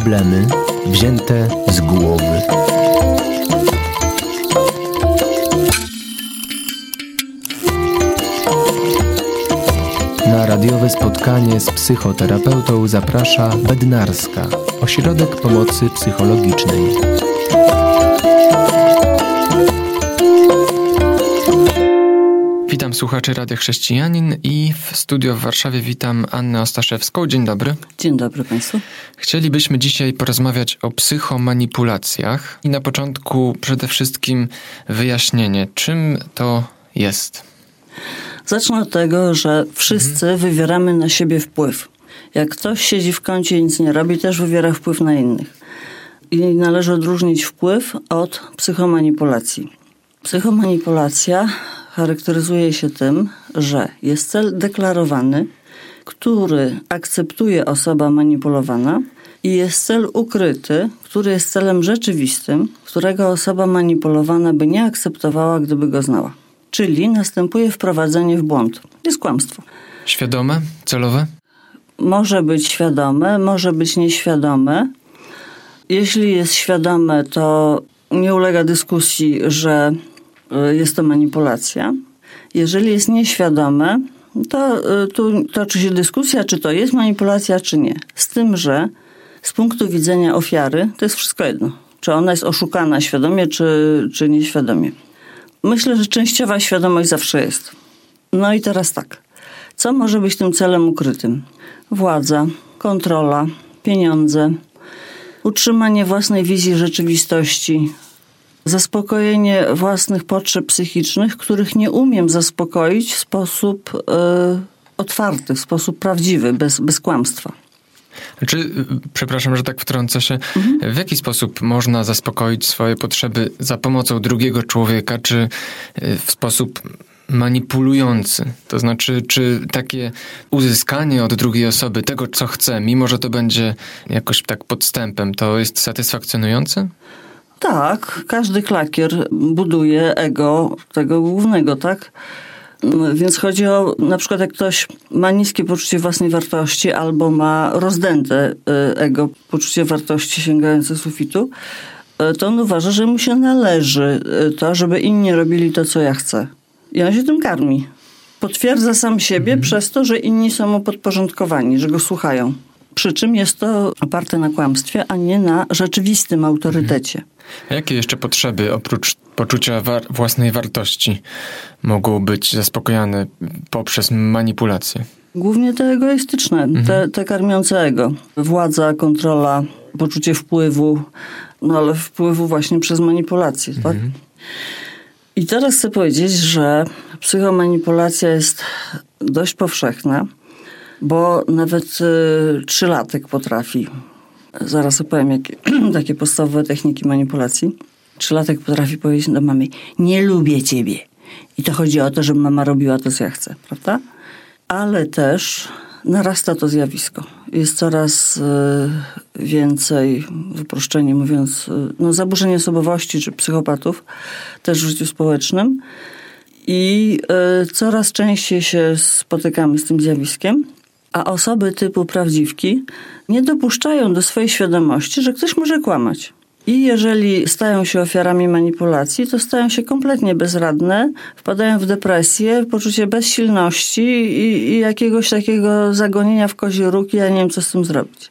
Problemy wzięte z głowy. Na radiowe spotkanie z psychoterapeutą zaprasza Bednarska, ośrodek pomocy psychologicznej. Słuchaczy Radia Chrześcijanin i w studio w Warszawie witam Annę Ostaszewską. Dzień dobry. Dzień dobry Państwu. Chcielibyśmy dzisiaj porozmawiać o psychomanipulacjach i na początku przede wszystkim wyjaśnienie, czym to jest. Zacznę od tego, że wszyscy mhm. wywieramy na siebie wpływ. Jak ktoś siedzi w kącie i nic nie robi, też wywiera wpływ na innych. I należy odróżnić wpływ od psychomanipulacji. Psychomanipulacja charakteryzuje się tym, że jest cel deklarowany, który akceptuje osoba manipulowana i jest cel ukryty, który jest celem rzeczywistym, którego osoba manipulowana by nie akceptowała, gdyby go znała. Czyli następuje wprowadzenie w błąd. Jest kłamstwo. Świadome? Celowe? Może być świadome, może być nieświadome. Jeśli jest świadome, to nie ulega dyskusji, że jest to manipulacja. Jeżeli jest nieświadome, to y, tu toczy się dyskusja, czy to jest manipulacja, czy nie. Z tym, że z punktu widzenia ofiary to jest wszystko jedno. Czy ona jest oszukana świadomie, czy, czy nieświadomie. Myślę, że częściowa świadomość zawsze jest. No i teraz tak. Co może być tym celem ukrytym? Władza, kontrola, pieniądze, utrzymanie własnej wizji rzeczywistości, zaspokojenie własnych potrzeb psychicznych, których nie umiem zaspokoić w sposób yy, otwarty, w sposób prawdziwy, bez, bez kłamstwa. Czy, przepraszam, że tak wtrącę się, mhm. w jaki sposób można zaspokoić swoje potrzeby za pomocą drugiego człowieka, czy y, w sposób manipulujący? To znaczy, czy takie uzyskanie od drugiej osoby tego, co chce, mimo że to będzie jakoś tak podstępem, to jest satysfakcjonujące? Tak, każdy klakier buduje ego tego głównego, tak? Więc chodzi o na przykład jak ktoś ma niskie poczucie własnej wartości albo ma rozdęte y, ego poczucie wartości sięgające sufitu, y, to on uważa, że mu się należy y, to, żeby inni robili to, co ja chcę. I on się tym karmi. Potwierdza sam siebie mhm. przez to, że inni są mu podporządkowani, że go słuchają. Przy czym jest to oparte na kłamstwie, a nie na rzeczywistym autorytecie. Mhm. Jakie jeszcze potrzeby oprócz poczucia war własnej wartości mogą być zaspokojone poprzez manipulacje? Głównie te egoistyczne, mhm. te, te karmiące ego. Władza, kontrola, poczucie wpływu, no ale wpływu właśnie przez manipulację, tak? Mhm. I teraz chcę powiedzieć, że psychomanipulacja jest dość powszechna, bo nawet y, trzylatek potrafi Zaraz opowiem jakie, takie podstawowe techniki manipulacji. Trzylatek potrafi powiedzieć do mamy, nie lubię ciebie. I to chodzi o to, żeby mama robiła to, co ja chcę, prawda? Ale też narasta to zjawisko. Jest coraz y, więcej, w uproszczeniu mówiąc, y, no, zaburzeń osobowości czy psychopatów też w życiu społecznym. I y, coraz częściej się spotykamy z tym zjawiskiem. A osoby typu prawdziwki nie dopuszczają do swojej świadomości, że ktoś może kłamać. I jeżeli stają się ofiarami manipulacji, to stają się kompletnie bezradne, wpadają w depresję, poczucie bezsilności i, i jakiegoś takiego zagonienia w kozie róg, ja nie wiem, co z tym zrobić.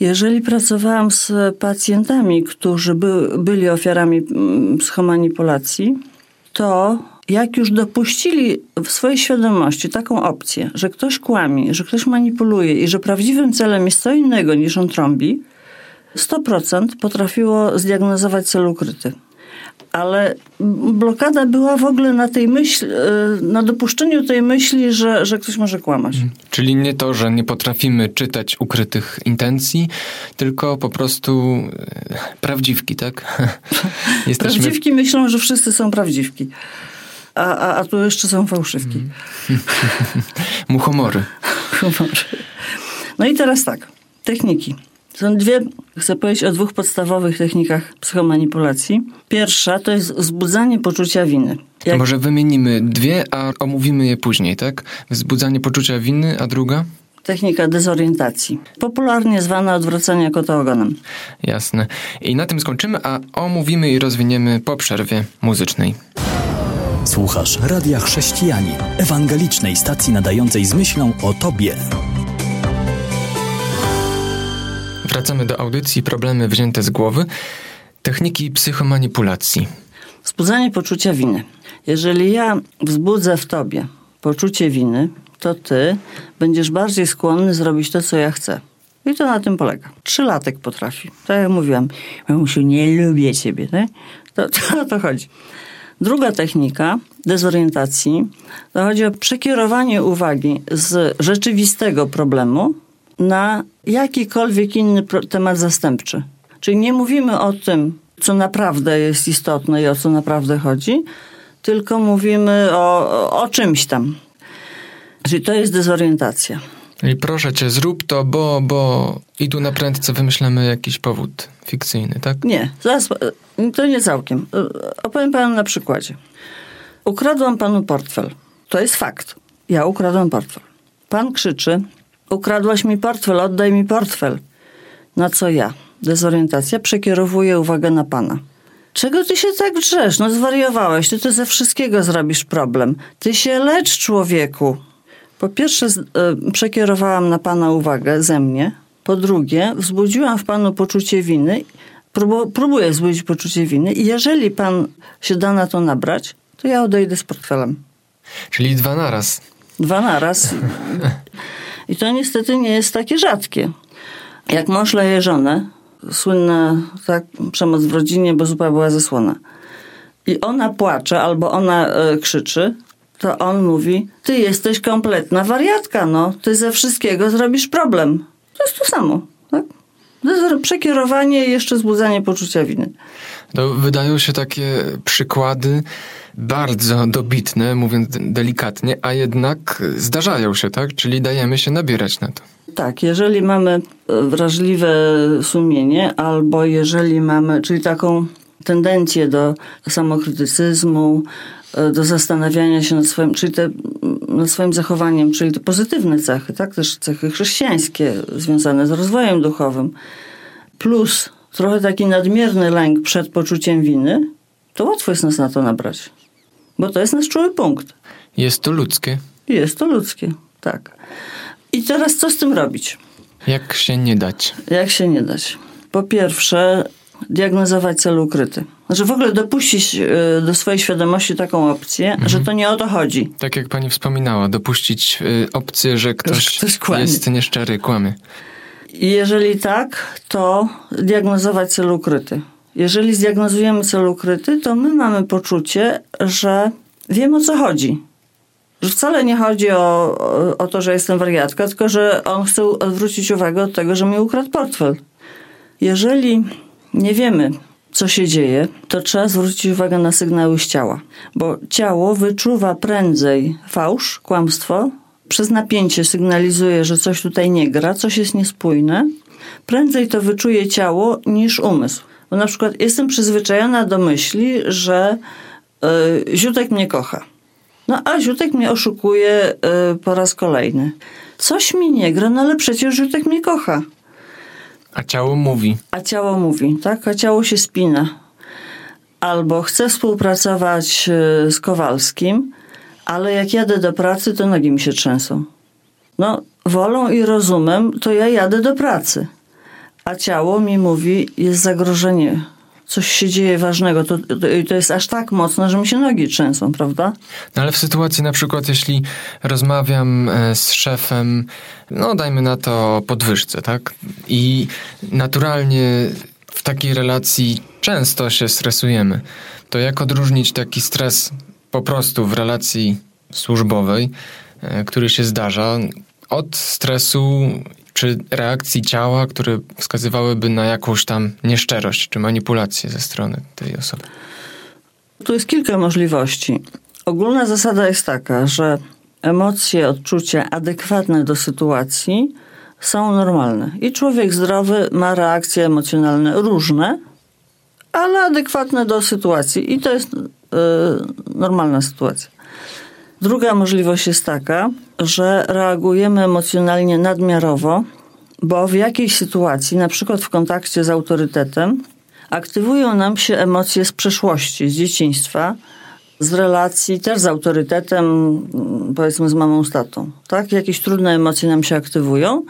Jeżeli pracowałam z pacjentami, którzy by, byli ofiarami mm, psychomanipulacji, to jak już dopuścili w swojej świadomości taką opcję, że ktoś kłamie, że ktoś manipuluje i że prawdziwym celem jest co innego niż on trąbi, 100% potrafiło zdiagnozować cel ukryty. Ale blokada była w ogóle na tej myśli, e, na dopuszczeniu tej myśli, że, że ktoś może kłamać. Mhm. Czyli nie to, że nie potrafimy czytać ukrytych intencji, tylko po prostu e, prawdziwki, tak? Jesteśmy... Prawdziwki myślą, że wszyscy są prawdziwki a, a, a tu jeszcze są fałszywki. Mm. Muchomory. Muchomory. No i teraz tak, techniki. Są dwie, chcę powiedzieć o dwóch podstawowych technikach psychomanipulacji. Pierwsza to jest wzbudzanie poczucia winy. Jak... może wymienimy dwie, a omówimy je później, tak? Wzbudzanie poczucia winy, a druga? technika dezorientacji, popularnie zwana odwracania kota ogonem. Jasne. I na tym skończymy, a omówimy i rozwiniemy po przerwie muzycznej. Słuchasz Radia Chrześcijani, ewangelicznej stacji nadającej z myślą o Tobie. Wracamy do audycji Problemy wzięte z głowy. Techniki psychomanipulacji. Wzbudzanie poczucia winy. Jeżeli ja wzbudzę w tobie poczucie winy, to ty będziesz bardziej skłonny zrobić to, co ja chcę. I to na tym polega. Trzylatek potrafi. Tak jak mówiłam, mamusiu, nie lubię ciebie. Nie? To, to o to chodzi. Druga technika dezorientacji to chodzi o przekierowanie uwagi z rzeczywistego problemu na jakikolwiek inny temat zastępczy. Czyli nie mówimy o tym, co naprawdę jest istotne i o co naprawdę chodzi, tylko mówimy o, o czymś tam. Czyli to jest dezorientacja. I proszę cię, zrób to, bo, bo i tu na prędce wymyślamy jakiś powód fikcyjny, tak? Nie, zaraz, to nie całkiem. Opowiem panu na przykładzie. Ukradłam panu portfel. To jest fakt. Ja ukradłam portfel. Pan krzyczy, ukradłaś mi portfel, oddaj mi portfel. Na co ja? Dezorientacja przekierowuje uwagę na pana. Czego ty się tak drzesz? No zwariowałeś, ty to ze wszystkiego zrobisz problem. Ty się lecz, człowieku. Po pierwsze, y, przekierowałam na pana uwagę ze mnie. Po drugie, wzbudziłam w panu poczucie winy. próbuję wzbudzić poczucie winy i jeżeli pan się da na to nabrać, to ja odejdę z portfelem. Czyli dwa naraz. Dwa naraz. I to niestety nie jest takie rzadkie. Jak mąż leje żonę, słynna tak, przemoc w rodzinie, bo zupa była zasłona. I ona płacze albo ona e, krzyczy, to on mówi, ty jesteś kompletna wariatka, no. Ty ze wszystkiego zrobisz problem. To jest to samo, tak? Przekierowanie i jeszcze zbudzanie poczucia winy. To wydają się takie przykłady bardzo dobitne, mówiąc delikatnie, a jednak zdarzają się, tak? Czyli dajemy się nabierać na to. Tak, jeżeli mamy e, wrażliwe sumienie, albo jeżeli mamy, czyli taką tendencję do samokrytycyzmu, do zastanawiania się nad swoim, czyli te, nad swoim zachowaniem, czyli te pozytywne cechy, tak? Też cechy chrześcijańskie związane z rozwojem duchowym, plus trochę taki nadmierny lęk przed poczuciem winy, to łatwo jest nas na to nabrać. Bo to jest nasz czuły punkt. Jest to ludzkie. Jest to ludzkie, tak. I teraz co z tym robić? Jak się nie dać? Jak się nie dać? Po pierwsze, diagnozować cel ukryty. Znaczy w ogóle dopuścić e, do swojej świadomości taką opcję, mhm. że to nie o to chodzi. Tak jak pani wspominała, dopuścić e, opcję, że ktoś, ktoś jest nieszczery, kłamie. Jeżeli tak, to diagnozować cel ukryty. Jeżeli zdiagnozujemy cel ukryty, to my mamy poczucie, że wiemy o co chodzi. Że wcale nie chodzi o, o to, że jestem wariatka, tylko że on chce odwrócić uwagę od tego, że mi ukradł portfel. Jeżeli nie wiemy, co się dzieje, to trzeba zwrócić uwagę na sygnały z ciała, bo ciało wyczuwa prędzej fałsz, kłamstwo, przez napięcie sygnalizuje, że coś tutaj nie gra, coś jest niespójne. Prędzej to wyczuje ciało niż umysł. Bo na przykład jestem przyzwyczajona do myśli, że y, Ziutek mnie kocha. No a Ziutek mnie oszukuje y, po raz kolejny. Coś mi nie gra, no ale przecież Ziutek mnie kocha. A ciało mówi. A ciało mówi, tak? A ciało się spina. Albo chcę współpracować y, z Kowalskim, ale jak jadę do pracy, to nogi mi się trzęsą. No, wolą i rozumem, to ja jadę do pracy a ciało mi mówi, jest zagrożenie, coś się dzieje ważnego. To, to, to, jest aż tak mocno, że mi się nogi trzęsą, prawda? No ale w sytuacji na przykład, jeśli rozmawiam e, z szefem, no dajmy na to podwyżce, tak? I naturalnie w takiej relacji często się stresujemy. To jak odróżnić taki stres po prostu w relacji służbowej, e, który się zdarza, od stresu czy reakcji ciała, które wskazywałyby na jakąś tam nieszczerość czy manipulację ze strony tej osoby? Tu jest kilka możliwości. Ogólna zasada jest taka, że emocje, odczucia adekwatne do sytuacji są normalne. I człowiek zdrowy ma reakcje emocjonalne różne, ale adekwatne do sytuacji. I to jest yy, normalna sytuacja. Druga możliwość jest taka, że reagujemy emocjonalnie nadmiarowo, bo w jakiejś sytuacji, na przykład w kontakcie z autorytetem, aktywują nam się emocje z przeszłości, z dzieciństwa, z relacji też z autorytetem, powiedzmy z mamą, z tatą. Tak? Jakieś trudne emocje nam się aktywują.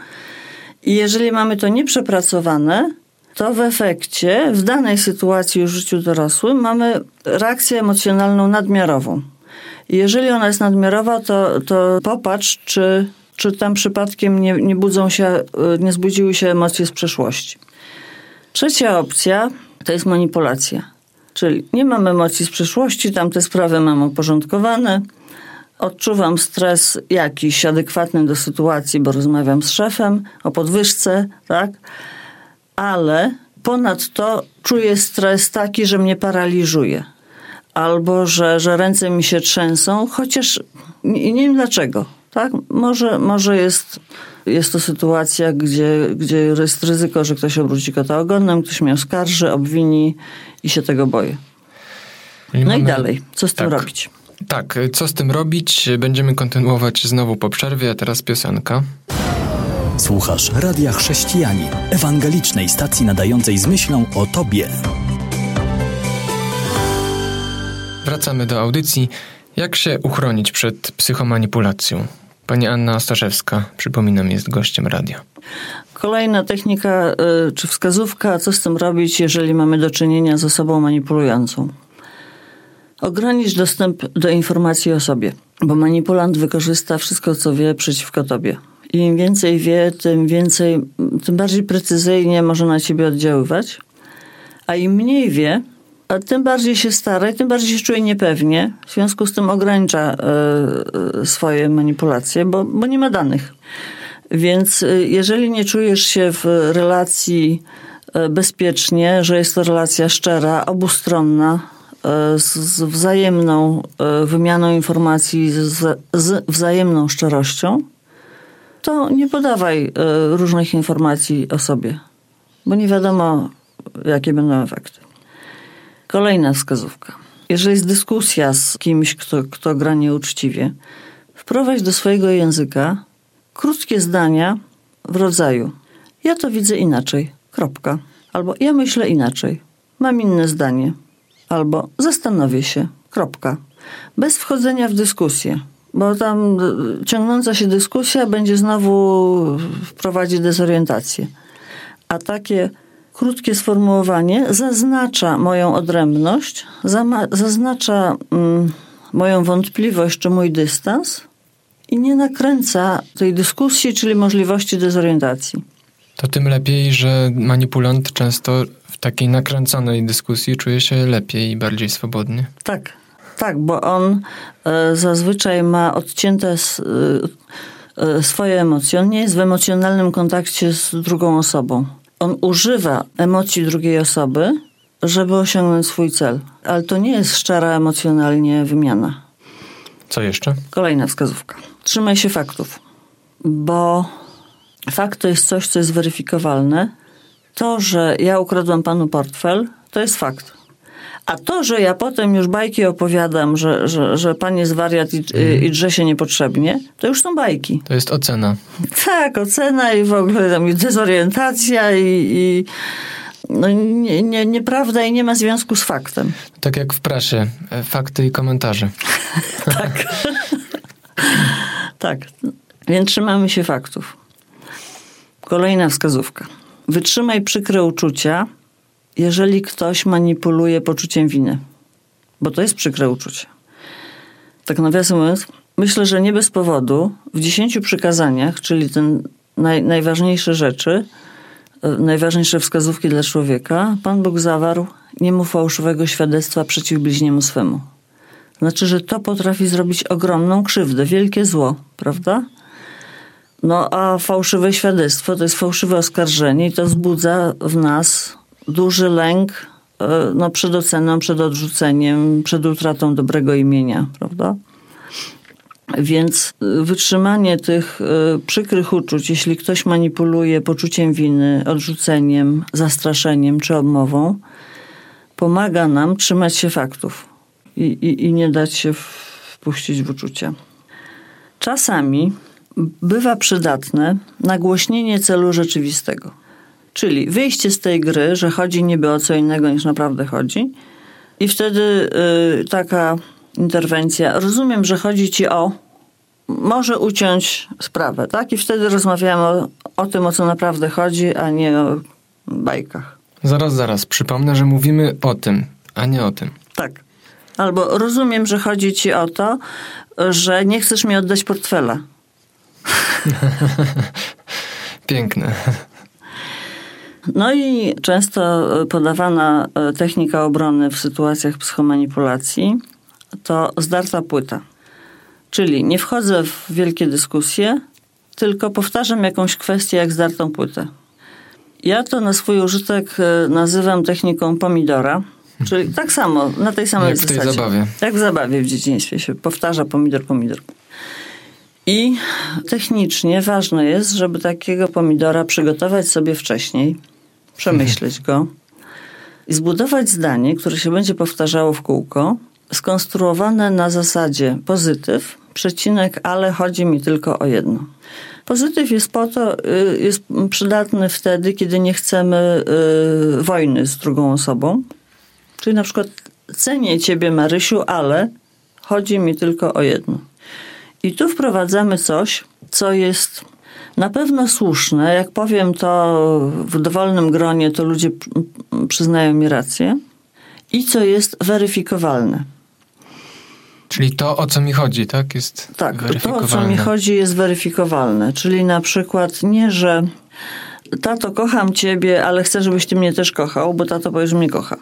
I jeżeli mamy to nieprzepracowane, to w efekcie w danej sytuacji już w życiu dorosłym mamy reakcję emocjonalną nadmiarową. Jeżeli ona jest nadmiarowa, to, to popatrz, czy, czy tam przypadkiem nie, nie budzą się, nie zbudziły się emocje z przeszłości. Trzecia opcja to jest manipulacja. Czyli nie mam emocji z przeszłości, tam te sprawy mam uporządkowane. Odczuwam stres jakiś adekwatny do sytuacji, bo rozmawiam z szefem o podwyżce, tak? Ale ponadto czuję stres taki, że mnie paraliżuje. Albo że, że ręce mi się trzęsą, chociaż nie, nie wiem dlaczego. Tak? Może, może jest, jest to sytuacja, gdzie, gdzie jest ryzyko, że ktoś obróci kota ogonem, ktoś mnie oskarży, obwini i się tego boję. no mamy... i dalej, co z tak. tym robić? Tak, co z tym robić? Będziemy kontynuować znowu po przerwie, a teraz piosenka. Słuchasz Radia Chrześcijani, ewangelicznej stacji nadającej z myślą o Tobie. Wracamy do audycji. Jak się uchronić przed psychomanipulacją? Pani Anna Ostaszewska, przypominam, jest gościem radia. Kolejna technika y, czy wskazówka, co z tym robić, jeżeli mamy do czynienia z osobą manipulującą. Ogranicz dostęp do informacji o sobie, bo manipulant wykorzysta wszystko, co wie przeciwko tobie. Im więcej wie, tym więcej, tym bardziej precyzyjnie może na ciebie oddziaływać. A im mniej wie, tym bardziej się stara i tym bardziej się czuje niepewnie. W związku z tym ogranicza y, swoje manipulacje, bo, bo nie ma danych. Więc y, jeżeli nie czujesz się w relacji bezpiecznie, że jest to relacja szczera, obustronna, z wzajemną wymianą informacji, z, z wzajemną szczerością, to nie podawaj różnych informacji o sobie, bo nie wiadomo, jakie będą efekty. Kolejna wskazówka. Jeżeli jest dyskusja z kimś, kto, kto gra nieuczciwie, wprowadź do swojego języka krótkie zdania w rodzaju ja to widzę inaczej, kropka. Albo ja myślę inaczej, mam inne zdanie. Albo zastanowię się, kropka. Bez wchodzenia w dyskusję, bo tam e, ciągnąca się dyskusja będzie znowu wprowadzić dezorientację. A takie krótkie sformułowanie zaznacza moją odrębność, zaznacza mm, moją wątpliwość czy mój dystans i nie nakręca tej dyskusji, czyli możliwości dezorientacji. To tym lepiej, że manipulant często w takiej nakręconej dyskusji czuje się lepiej i bardziej swobodnie. Tak, tak, bo on e, zazwyczaj ma odcięte e, e swoje emocje. On nie jest w emocjonalnym kontakcie z drugą osobą on używa emocji drugiej osoby, żeby osiągnąć swój cel. Ale to nie jest szczera emocjonalnie wymiana. Co jeszcze? Kolejna wskazówka. Trzymaj się faktów, bo fakt to jest coś, co jest weryfikowalne. To, że ja ukradłam panu portfel, to jest fakt. A to, że ja potem już bajki opowiadam, że, że, że pan jest wariat i, mm. i drze się niepotrzebnie, to już są bajki. To jest ocena. Tak, ocena i w ogóle tam dezorientacja i, i no, nie, nie, nieprawda i nie ma związku z faktem. Tak jak w prasie, e, fakty i komentarze. tak. tak. Więc trzymamy się faktów. Kolejna wskazówka. Wytrzymaj przykre uczucia, jeżeli ktoś manipuluje poczuciem winy, bo to jest przykre uczucie. Tak nawiasem mówiąc, myślę, że nie bez powodu w dziesięciu przykazaniach, czyli ten naj, najważniejsze rzeczy, e, najważniejsze wskazówki dla człowieka, Pan Bóg zawarł nie mów fałszywego świadectwa przeciw bliźniemu swemu. Znaczy, że to potrafi zrobić ogromną krzywdę, wielkie zło, prawda? No a fałszywe świadectwo to jest fałszywe oskarżenie i to wzbudza w nas duży lęk e, no, przed oceną, przed odrzuceniem, przed utratą dobrego imienia, prawda? Więc e, wytrzymanie tych e, przykrych uczuć, jeśli ktoś manipuluje poczuciem winy, odrzuceniem, zastraszeniem czy odmową, pomaga nam trzymać się faktów i, i, i nie dać się wpuścić w uczucia. Czasami bywa przydatne nagłośnienie celu rzeczywistego. Czyli wyjście z tej gry, że chodzi niby o co innego niż naprawdę chodzi, i wtedy y, taka interwencja. Rozumiem, że chodzi ci o. Może uciąć sprawę, tak? I wtedy rozmawiamy o, o tym, o co naprawdę chodzi, a nie o bajkach. Zaraz, zaraz. Przypomnę, że mówimy o tym, a nie o tym. Tak. Albo rozumiem, że chodzi ci o to, że nie chcesz mi oddać portfela. Piękne. No i często podawana e, technika obrony w sytuacjach psychomanipulacji to zdarta płyta. Czyli nie wchodzę w wielkie dyskusje, tylko powtarzam jakąś kwestię jak zdartą płytę. Ja to na swój użytek e, nazywam techniką pomidora, czyli tak samo, na tej samej Jak w tej zasadzie. zabawie. Jak w zabawie w dzieciństwie się powtarza pomidor, pomidor. I technicznie ważne jest, żeby takiego pomidora przygotować sobie wcześniej, przemyśleć go i zbudować zdanie, które się będzie powtarzało w kółko, skonstruowane na zasadzie pozytyw, przecinek, ale chodzi mi tylko o jedno. Pozytyw jest po to, y, jest przydatny wtedy, kiedy nie chcemy y, wojny z drugą osobą. Czyli na przykład cenię ciebie Marysiu, ale chodzi mi tylko o jedno. I tu wprowadzamy coś, co jest na pewno słuszne. Jak powiem to w dowolnym gronie, to ludzie przyznają mi rację. I co jest weryfikowalne. Czyli to, o co mi chodzi, tak? Jest Tak, to o co mi chodzi jest weryfikowalne. Czyli na przykład nie, że tato kocham ciebie, ale chcę, żebyś ty mnie też kochał, bo tato powie, że mnie kocha.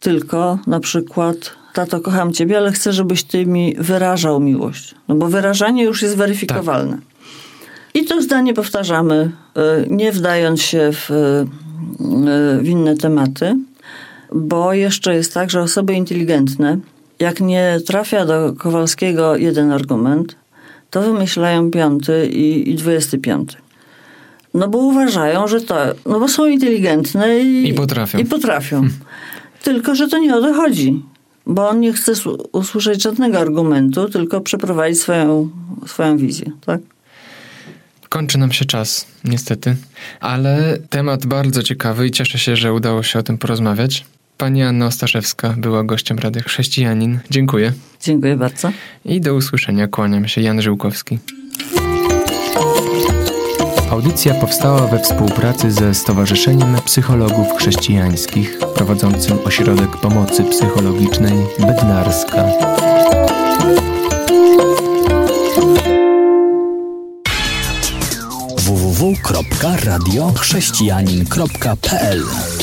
Tylko na przykład tato kocham ciebie, ale chcę, żebyś ty mi wyrażał miłość. No bo wyrażanie już jest weryfikowalne. I to zdanie powtarzamy, y, nie wdając się w, y, w inne tematy, bo jeszcze jest tak, że osoby inteligentne, jak nie trafia do Kowalskiego jeden argument, to wymyślają piąty i, i dwudziesty piąty. No bo uważają, że to, no bo są inteligentne i, I potrafią. I potrafią. Tylko, że to nie o to chodzi. Bo on nie chce usłyszeć żadnego argumentu, tylko przeprowadzić swoją, swoją wizję, tak? Kończy nam się czas, niestety, ale temat bardzo ciekawy i cieszę się, że udało się o tym porozmawiać. Pani Anna Ostaszewska była gościem Rady Chrześcijanin. Dziękuję Dziękuję bardzo. i do usłyszenia. Kłaniam się, Jan Żyłkowski. Audycja powstała we współpracy ze Stowarzyszeniem Psychologów Chrześcijańskich prowadzącym Ośrodek Pomocy Psychologicznej Bednarska. www.radiochrześcijanin.pl